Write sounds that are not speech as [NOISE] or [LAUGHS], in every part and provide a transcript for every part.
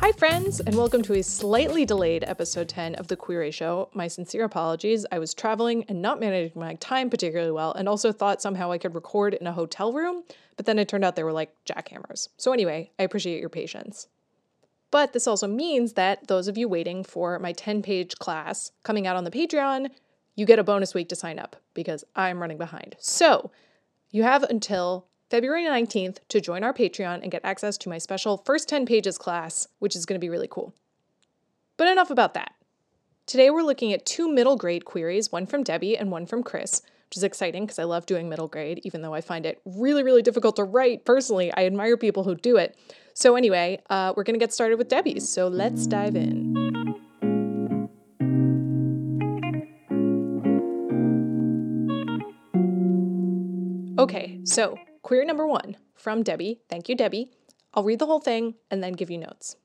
Hi, friends, and welcome to a slightly delayed episode 10 of The Query Show. My sincere apologies. I was traveling and not managing my time particularly well, and also thought somehow I could record in a hotel room, but then it turned out they were like jackhammers. So, anyway, I appreciate your patience. But this also means that those of you waiting for my 10 page class coming out on the Patreon, you get a bonus week to sign up because I'm running behind. So, you have until February 19th to join our Patreon and get access to my special first 10 pages class, which is going to be really cool. But enough about that. Today we're looking at two middle grade queries, one from Debbie and one from Chris, which is exciting because I love doing middle grade, even though I find it really, really difficult to write personally. I admire people who do it. So, anyway, uh, we're going to get started with Debbie's, so let's dive in. Okay, so Query number one from Debbie. Thank you, Debbie. I'll read the whole thing and then give you notes.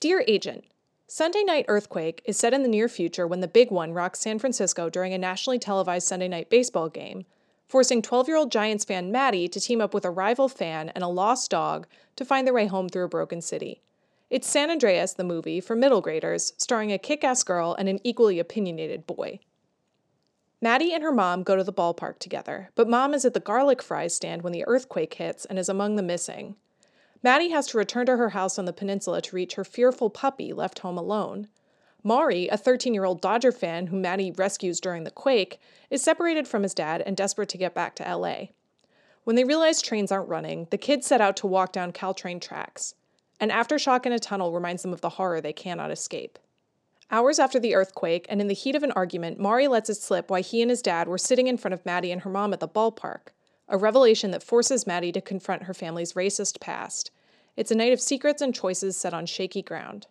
Dear Agent, Sunday Night Earthquake is set in the near future when the big one rocks San Francisco during a nationally televised Sunday night baseball game, forcing 12 year old Giants fan Maddie to team up with a rival fan and a lost dog to find their way home through a broken city. It's San Andreas, the movie, for middle graders, starring a kick ass girl and an equally opinionated boy. Maddie and her mom go to the ballpark together, but mom is at the garlic fries stand when the earthquake hits and is among the missing. Maddie has to return to her house on the peninsula to reach her fearful puppy left home alone. Maury, a 13 year old Dodger fan whom Maddie rescues during the quake, is separated from his dad and desperate to get back to LA. When they realize trains aren't running, the kids set out to walk down Caltrain tracks. An aftershock in a tunnel reminds them of the horror they cannot escape. Hours after the earthquake, and in the heat of an argument, Mari lets it slip why he and his dad were sitting in front of Maddie and her mom at the ballpark, a revelation that forces Maddie to confront her family's racist past. It's a night of secrets and choices set on shaky ground.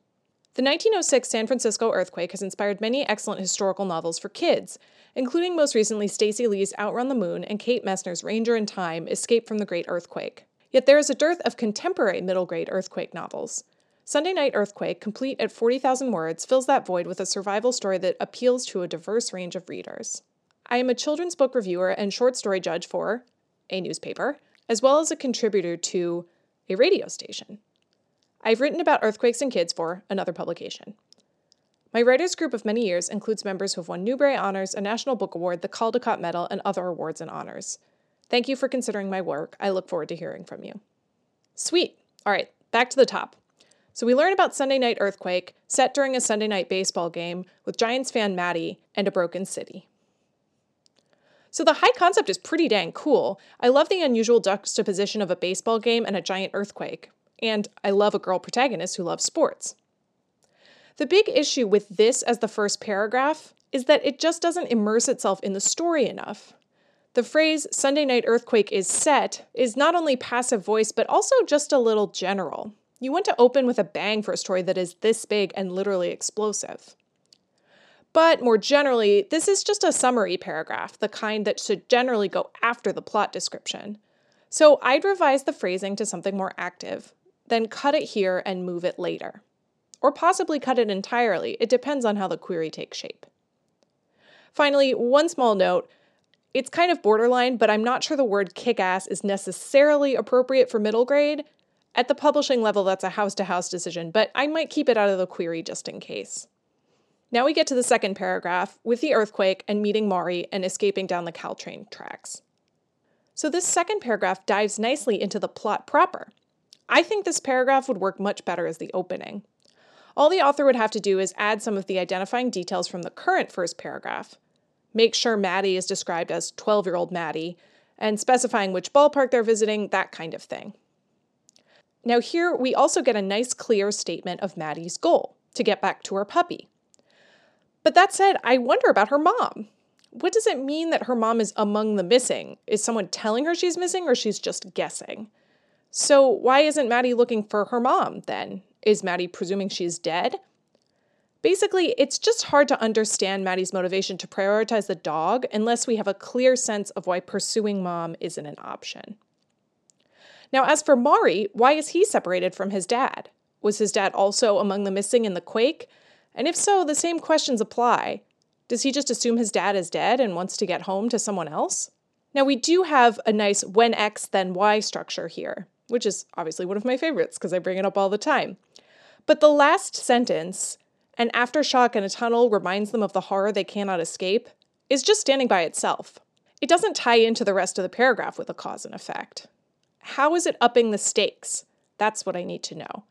The 1906 San Francisco earthquake has inspired many excellent historical novels for kids, including most recently Stacey Lee's Outrun the Moon and Kate Messner's Ranger in Time Escape from the Great Earthquake. Yet there is a dearth of contemporary middle grade earthquake novels. Sunday Night Earthquake, complete at 40,000 words, fills that void with a survival story that appeals to a diverse range of readers. I am a children's book reviewer and short story judge for a newspaper, as well as a contributor to a radio station. I've written about earthquakes and kids for another publication. My writers group of many years includes members who have won Newbery Honors, a National Book Award, the Caldecott Medal, and other awards and honors. Thank you for considering my work. I look forward to hearing from you. Sweet. All right, back to the top. So we learn about Sunday Night Earthquake, set during a Sunday night baseball game with Giants fan Maddie and a broken city. So the high concept is pretty dang cool. I love the unusual juxtaposition of a baseball game and a giant earthquake. And I love a girl protagonist who loves sports. The big issue with this as the first paragraph is that it just doesn't immerse itself in the story enough. The phrase Sunday night earthquake is set is not only passive voice, but also just a little general. You want to open with a bang for a story that is this big and literally explosive. But more generally, this is just a summary paragraph, the kind that should generally go after the plot description. So I'd revise the phrasing to something more active, then cut it here and move it later. Or possibly cut it entirely, it depends on how the query takes shape. Finally, one small note it's kind of borderline, but I'm not sure the word kick ass is necessarily appropriate for middle grade, at the publishing level, that's a house to house decision, but I might keep it out of the query just in case. Now we get to the second paragraph with the earthquake and meeting Maury and escaping down the Caltrain tracks. So this second paragraph dives nicely into the plot proper. I think this paragraph would work much better as the opening. All the author would have to do is add some of the identifying details from the current first paragraph, make sure Maddie is described as 12 year old Maddie, and specifying which ballpark they're visiting, that kind of thing. Now, here we also get a nice, clear statement of Maddie's goal to get back to her puppy. But that said, I wonder about her mom. What does it mean that her mom is among the missing? Is someone telling her she's missing or she's just guessing? So, why isn't Maddie looking for her mom then? Is Maddie presuming she's dead? Basically, it's just hard to understand Maddie's motivation to prioritize the dog unless we have a clear sense of why pursuing mom isn't an option. Now, as for Mari, why is he separated from his dad? Was his dad also among the missing in the quake? And if so, the same questions apply. Does he just assume his dad is dead and wants to get home to someone else? Now, we do have a nice when X then Y structure here, which is obviously one of my favorites because I bring it up all the time. But the last sentence, an aftershock in a tunnel reminds them of the horror they cannot escape, is just standing by itself. It doesn't tie into the rest of the paragraph with a cause and effect. How is it upping the stakes? That's what I need to know.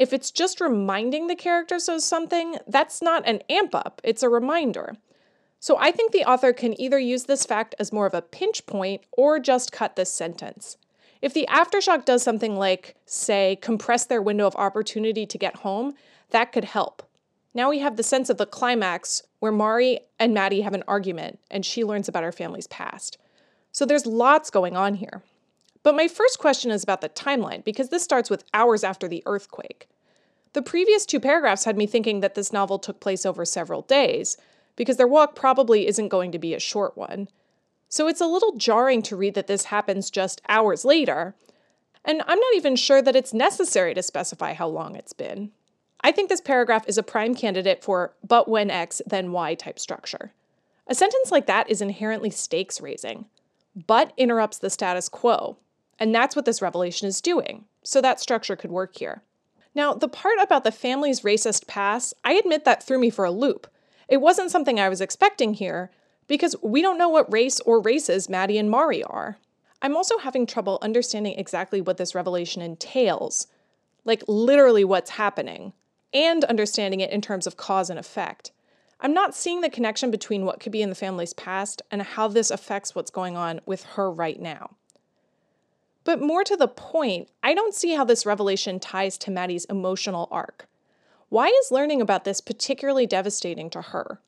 If it's just reminding the characters of something, that's not an amp up, it's a reminder. So I think the author can either use this fact as more of a pinch point or just cut this sentence. If the aftershock does something like, say, compress their window of opportunity to get home, that could help. Now we have the sense of the climax where Mari and Maddie have an argument and she learns about her family's past. So there's lots going on here. But my first question is about the timeline because this starts with hours after the earthquake. The previous two paragraphs had me thinking that this novel took place over several days, because their walk probably isn't going to be a short one. So it's a little jarring to read that this happens just hours later, and I'm not even sure that it's necessary to specify how long it's been. I think this paragraph is a prime candidate for but when X, then Y type structure. A sentence like that is inherently stakes raising. But interrupts the status quo, and that's what this revelation is doing, so that structure could work here. Now, the part about the family's racist past, I admit that threw me for a loop it wasn't something I was expecting here, because we don't know what race or races Maddie and Mari are. I'm also having trouble understanding exactly what this revelation entails, like literally what's happening, and understanding it in terms of cause and effect. I'm not seeing the connection between what could be in the family's past and how this affects what's going on with her right now. But more to the point, I don't see how this revelation ties to Maddie's emotional arc. Why is learning about this particularly devastating to her?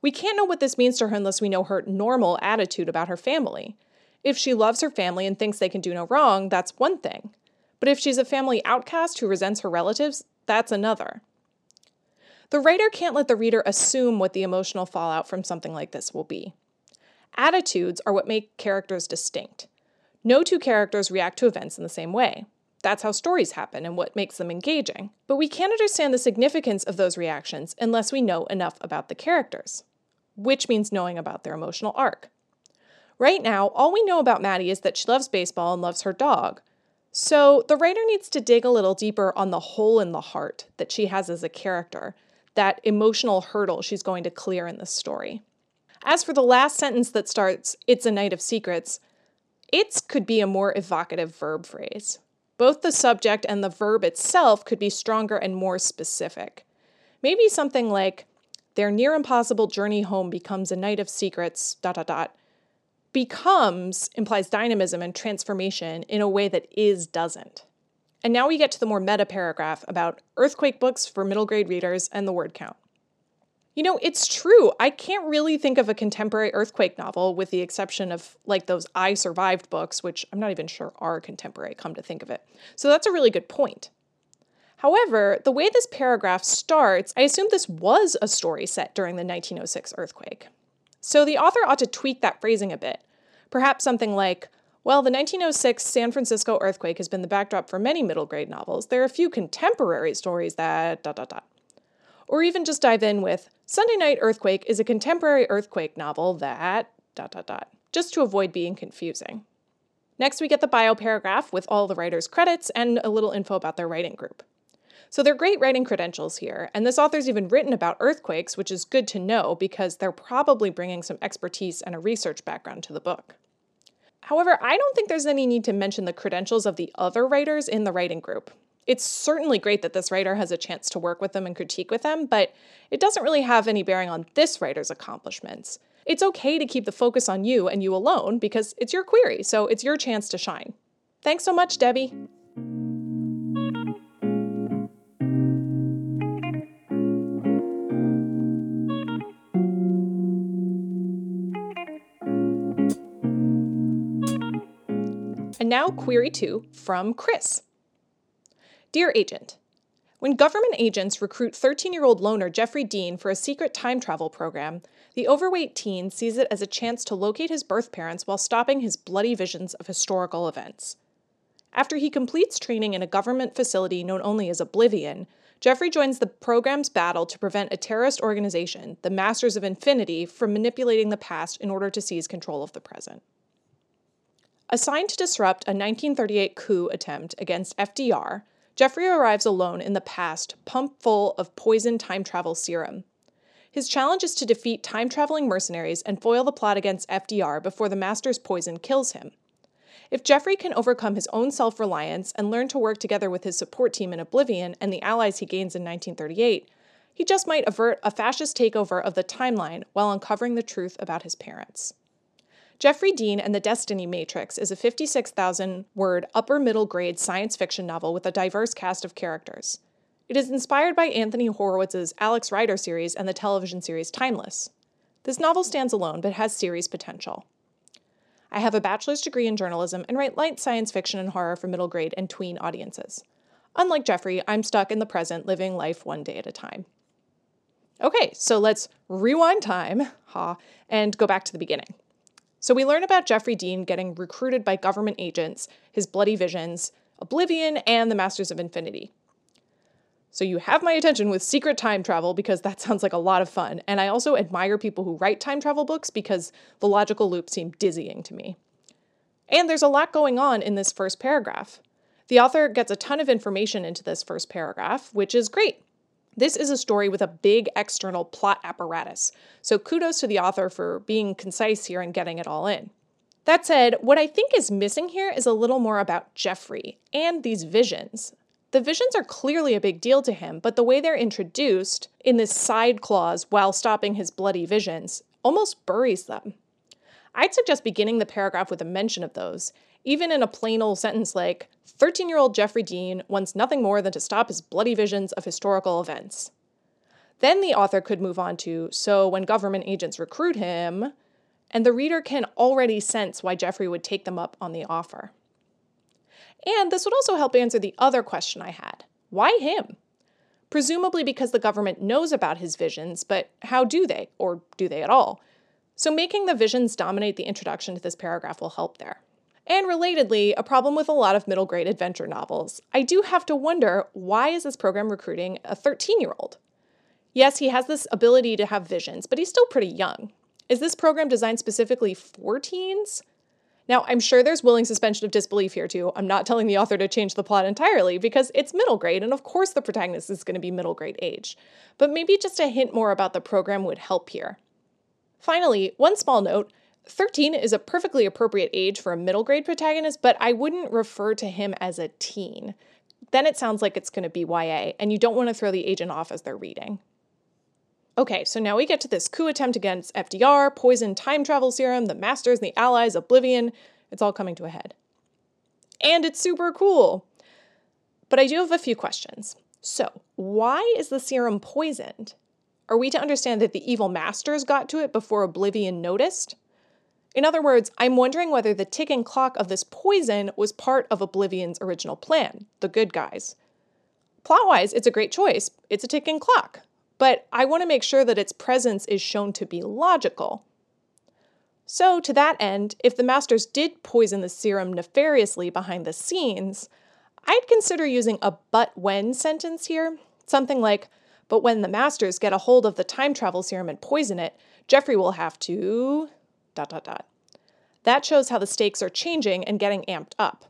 We can't know what this means to her unless we know her normal attitude about her family. If she loves her family and thinks they can do no wrong, that's one thing. But if she's a family outcast who resents her relatives, that's another. The writer can't let the reader assume what the emotional fallout from something like this will be. Attitudes are what make characters distinct. No two characters react to events in the same way. That's how stories happen and what makes them engaging. But we can't understand the significance of those reactions unless we know enough about the characters, which means knowing about their emotional arc. Right now, all we know about Maddie is that she loves baseball and loves her dog. So the writer needs to dig a little deeper on the hole in the heart that she has as a character, that emotional hurdle she's going to clear in the story. As for the last sentence that starts, It's a night of secrets, it's could be a more evocative verb phrase. Both the subject and the verb itself could be stronger and more specific. Maybe something like, their near impossible journey home becomes a night of secrets, dot, dot, dot. Becomes implies dynamism and transformation in a way that is doesn't. And now we get to the more meta paragraph about earthquake books for middle grade readers and the word count. You know, it's true. I can't really think of a contemporary earthquake novel with the exception of like those I Survived books, which I'm not even sure are contemporary, come to think of it. So that's a really good point. However, the way this paragraph starts, I assume this was a story set during the 1906 earthquake. So the author ought to tweak that phrasing a bit. Perhaps something like, well, the 1906 San Francisco earthquake has been the backdrop for many middle grade novels. There are a few contemporary stories that dot dot dot. Or even just dive in with Sunday Night Earthquake is a contemporary earthquake novel that dot dot dot, just to avoid being confusing. Next, we get the bio paragraph with all the writer's credits and a little info about their writing group. So they're great writing credentials here, and this author's even written about earthquakes, which is good to know because they're probably bringing some expertise and a research background to the book. However, I don't think there's any need to mention the credentials of the other writers in the writing group it's certainly great that this writer has a chance to work with them and critique with them, but it doesn't really have any bearing on this writer's accomplishments. It's okay to keep the focus on you and you alone because it's your query, so it's your chance to shine. Thanks so much, Debbie. And now, query two from Chris. Dear Agent, when government agents recruit 13 year old loner Jeffrey Dean for a secret time travel program, the overweight teen sees it as a chance to locate his birth parents while stopping his bloody visions of historical events. After he completes training in a government facility known only as Oblivion, Jeffrey joins the program's battle to prevent a terrorist organization, the Masters of Infinity, from manipulating the past in order to seize control of the present. Assigned to disrupt a 1938 coup attempt against FDR, Jeffrey arrives alone in the past, pumped full of poison time travel serum. His challenge is to defeat time traveling mercenaries and foil the plot against FDR before the Master's poison kills him. If Jeffrey can overcome his own self reliance and learn to work together with his support team in Oblivion and the allies he gains in 1938, he just might avert a fascist takeover of the timeline while uncovering the truth about his parents. Jeffrey Dean and the Destiny Matrix is a 56,000 word upper middle grade science fiction novel with a diverse cast of characters. It is inspired by Anthony Horowitz's Alex Rider series and the television series Timeless. This novel stands alone but has series potential. I have a bachelor's degree in journalism and write light science fiction and horror for middle grade and tween audiences. Unlike Jeffrey, I'm stuck in the present, living life one day at a time. Okay, so let's rewind time, ha, and go back to the beginning. So we learn about Jeffrey Dean getting recruited by government agents, his bloody visions, Oblivion, and the Masters of Infinity. So you have my attention with secret time travel because that [LAUGHS] sounds like a lot of fun. And I also admire people who write time travel books because the logical loops seem dizzying to me. And there's a lot going on in this first paragraph. The author gets a ton of information into this first paragraph, which is great. This is a story with a big external plot apparatus, so kudos to the author for being concise here and getting it all in. That said, what I think is missing here is a little more about Jeffrey and these visions. The visions are clearly a big deal to him, but the way they're introduced in this side clause while stopping his bloody visions almost buries them. I'd suggest beginning the paragraph with a mention of those, even in a plain old sentence like 13 year old Jeffrey Dean wants nothing more than to stop his bloody visions of historical events. Then the author could move on to so when government agents recruit him, and the reader can already sense why Jeffrey would take them up on the offer. And this would also help answer the other question I had why him? Presumably because the government knows about his visions, but how do they, or do they at all? So making the visions dominate the introduction to this paragraph will help there. And relatedly, a problem with a lot of middle grade adventure novels. I do have to wonder why is this program recruiting a 13 year old? Yes, he has this ability to have visions, but he's still pretty young. Is this program designed specifically for teens? Now, I'm sure there's willing suspension of disbelief here too. I'm not telling the author to change the plot entirely because it's middle grade, and of course the protagonist is going to be middle grade age. But maybe just a hint more about the program would help here. Finally, one small note 13 is a perfectly appropriate age for a middle grade protagonist, but I wouldn't refer to him as a teen. Then it sounds like it's going to be YA, and you don't want to throw the agent off as they're reading. Okay, so now we get to this coup attempt against FDR, poison time travel serum, the Masters, the Allies, Oblivion. It's all coming to a head. And it's super cool. But I do have a few questions. So, why is the serum poisoned? Are we to understand that the evil masters got to it before Oblivion noticed? In other words, I'm wondering whether the ticking clock of this poison was part of Oblivion's original plan, the good guys. Plot wise, it's a great choice. It's a ticking clock but I want to make sure that its presence is shown to be logical. So, to that end, if the masters did poison the serum nefariously behind the scenes, I'd consider using a but when sentence here. Something like, but when the masters get a hold of the time travel serum and poison it, Jeffrey will have to. Dot dot dot. That shows how the stakes are changing and getting amped up.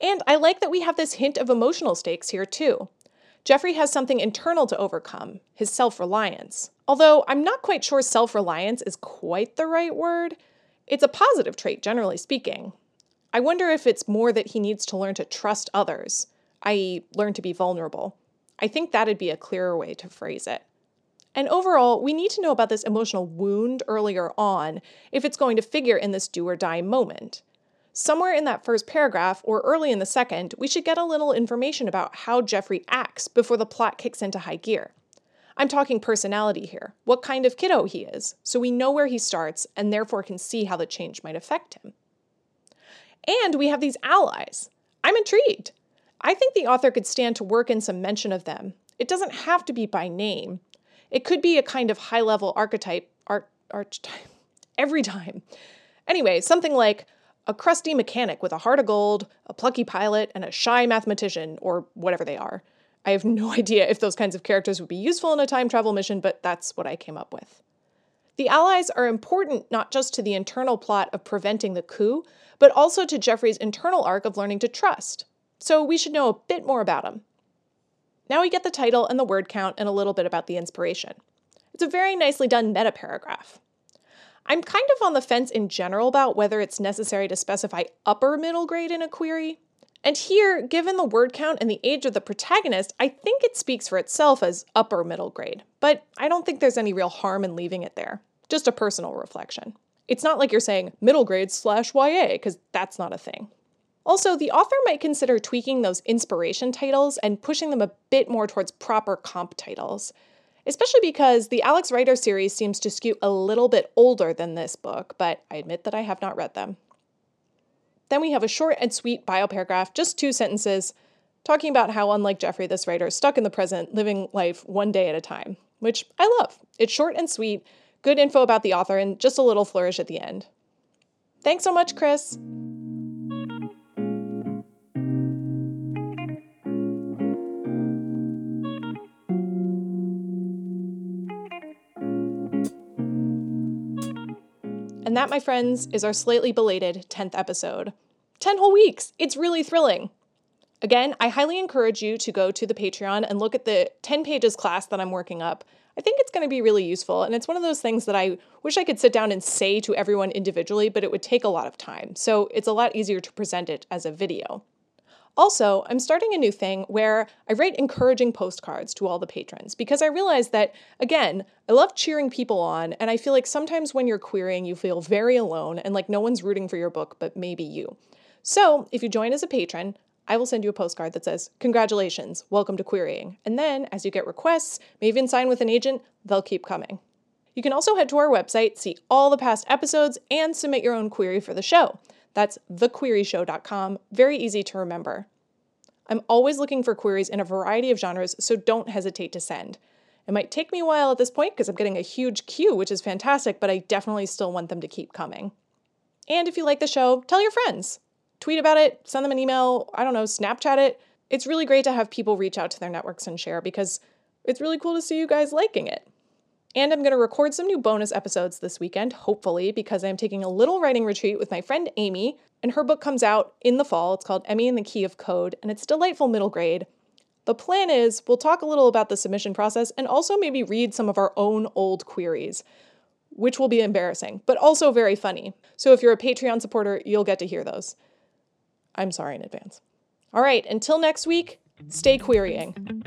And I like that we have this hint of emotional stakes here too. Jeffrey has something internal to overcome his self reliance. Although I'm not quite sure self reliance is quite the right word. It's a positive trait, generally speaking. I wonder if it's more that he needs to learn to trust others, i.e., learn to be vulnerable. I think that'd be a clearer way to phrase it. And overall, we need to know about this emotional wound earlier on if it's going to figure in this do or die moment. Somewhere in that first paragraph, or early in the second, we should get a little information about how Jeffrey acts before the plot kicks into high gear. I'm talking personality here, what kind of kiddo he is, so we know where he starts and therefore can see how the change might affect him. And we have these allies. I'm intrigued. I think the author could stand to work in some mention of them. It doesn't have to be by name. It could be a kind of high level archetype, art, archetype, [LAUGHS] every time. Anyway, something like, a crusty mechanic with a heart of gold, a plucky pilot, and a shy mathematician, or whatever they are. I have no [LAUGHS] idea if those kinds of characters would be useful in a time travel mission, but that's what I came up with. The Allies are important not just to the internal plot of preventing the coup, but also to Jeffrey's internal arc of learning to trust. So we should know a bit more about them. Now we get the title and the word count and a little bit about the inspiration. It's a very nicely done meta paragraph. I'm kind of on the fence in general about whether it's necessary to specify upper middle grade in a query. And here, given the word count and the age of the protagonist, I think it speaks for itself as upper middle grade. But I don't think there's any real harm in leaving it there. Just a personal reflection. It's not like you're saying middle grade slash YA, because that's not a thing. Also, the author might consider tweaking those inspiration titles and pushing them a bit more towards proper comp titles, especially because the Alex Rider series seems to skew a little bit older than this book, but I admit that I have not read them. Then we have a short and sweet bio paragraph, just two sentences, talking about how, unlike Jeffrey, this writer is stuck in the present, living life one day at a time, which I love. It's short and sweet, good info about the author, and just a little flourish at the end. Thanks so much, Chris. That, my friends, is our slightly belated 10th episode. 10 whole weeks! It's really thrilling. Again, I highly encourage you to go to the Patreon and look at the 10 pages class that I'm working up. I think it's going to be really useful, and it's one of those things that I wish I could sit down and say to everyone individually, but it would take a lot of time. So it's a lot easier to present it as a video. Also, I'm starting a new thing where I write encouraging postcards to all the patrons because I realize that, again, I love cheering people on, and I feel like sometimes when you're querying, you feel very alone and like no one's rooting for your book but maybe you. So, if you join as a patron, I will send you a postcard that says, Congratulations, welcome to querying. And then, as you get requests, may even sign with an agent, they'll keep coming. You can also head to our website, see all the past episodes, and submit your own query for the show. That's thequeryshow.com. Very easy to remember. I'm always looking for queries in a variety of genres, so don't hesitate to send. It might take me a while at this point because I'm getting a huge queue, which is fantastic, but I definitely still want them to keep coming. And if you like the show, tell your friends. Tweet about it, send them an email, I don't know, Snapchat it. It's really great to have people reach out to their networks and share because it's really cool to see you guys liking it. And I'm going to record some new bonus episodes this weekend, hopefully, because I'm taking a little writing retreat with my friend Amy, and her book comes out in the fall. It's called Emmy in the Key of Code, and it's delightful middle grade. The plan is we'll talk a little about the submission process and also maybe read some of our own old queries, which will be embarrassing, but also very funny. So if you're a Patreon supporter, you'll get to hear those. I'm sorry in advance. All right, until next week, stay querying.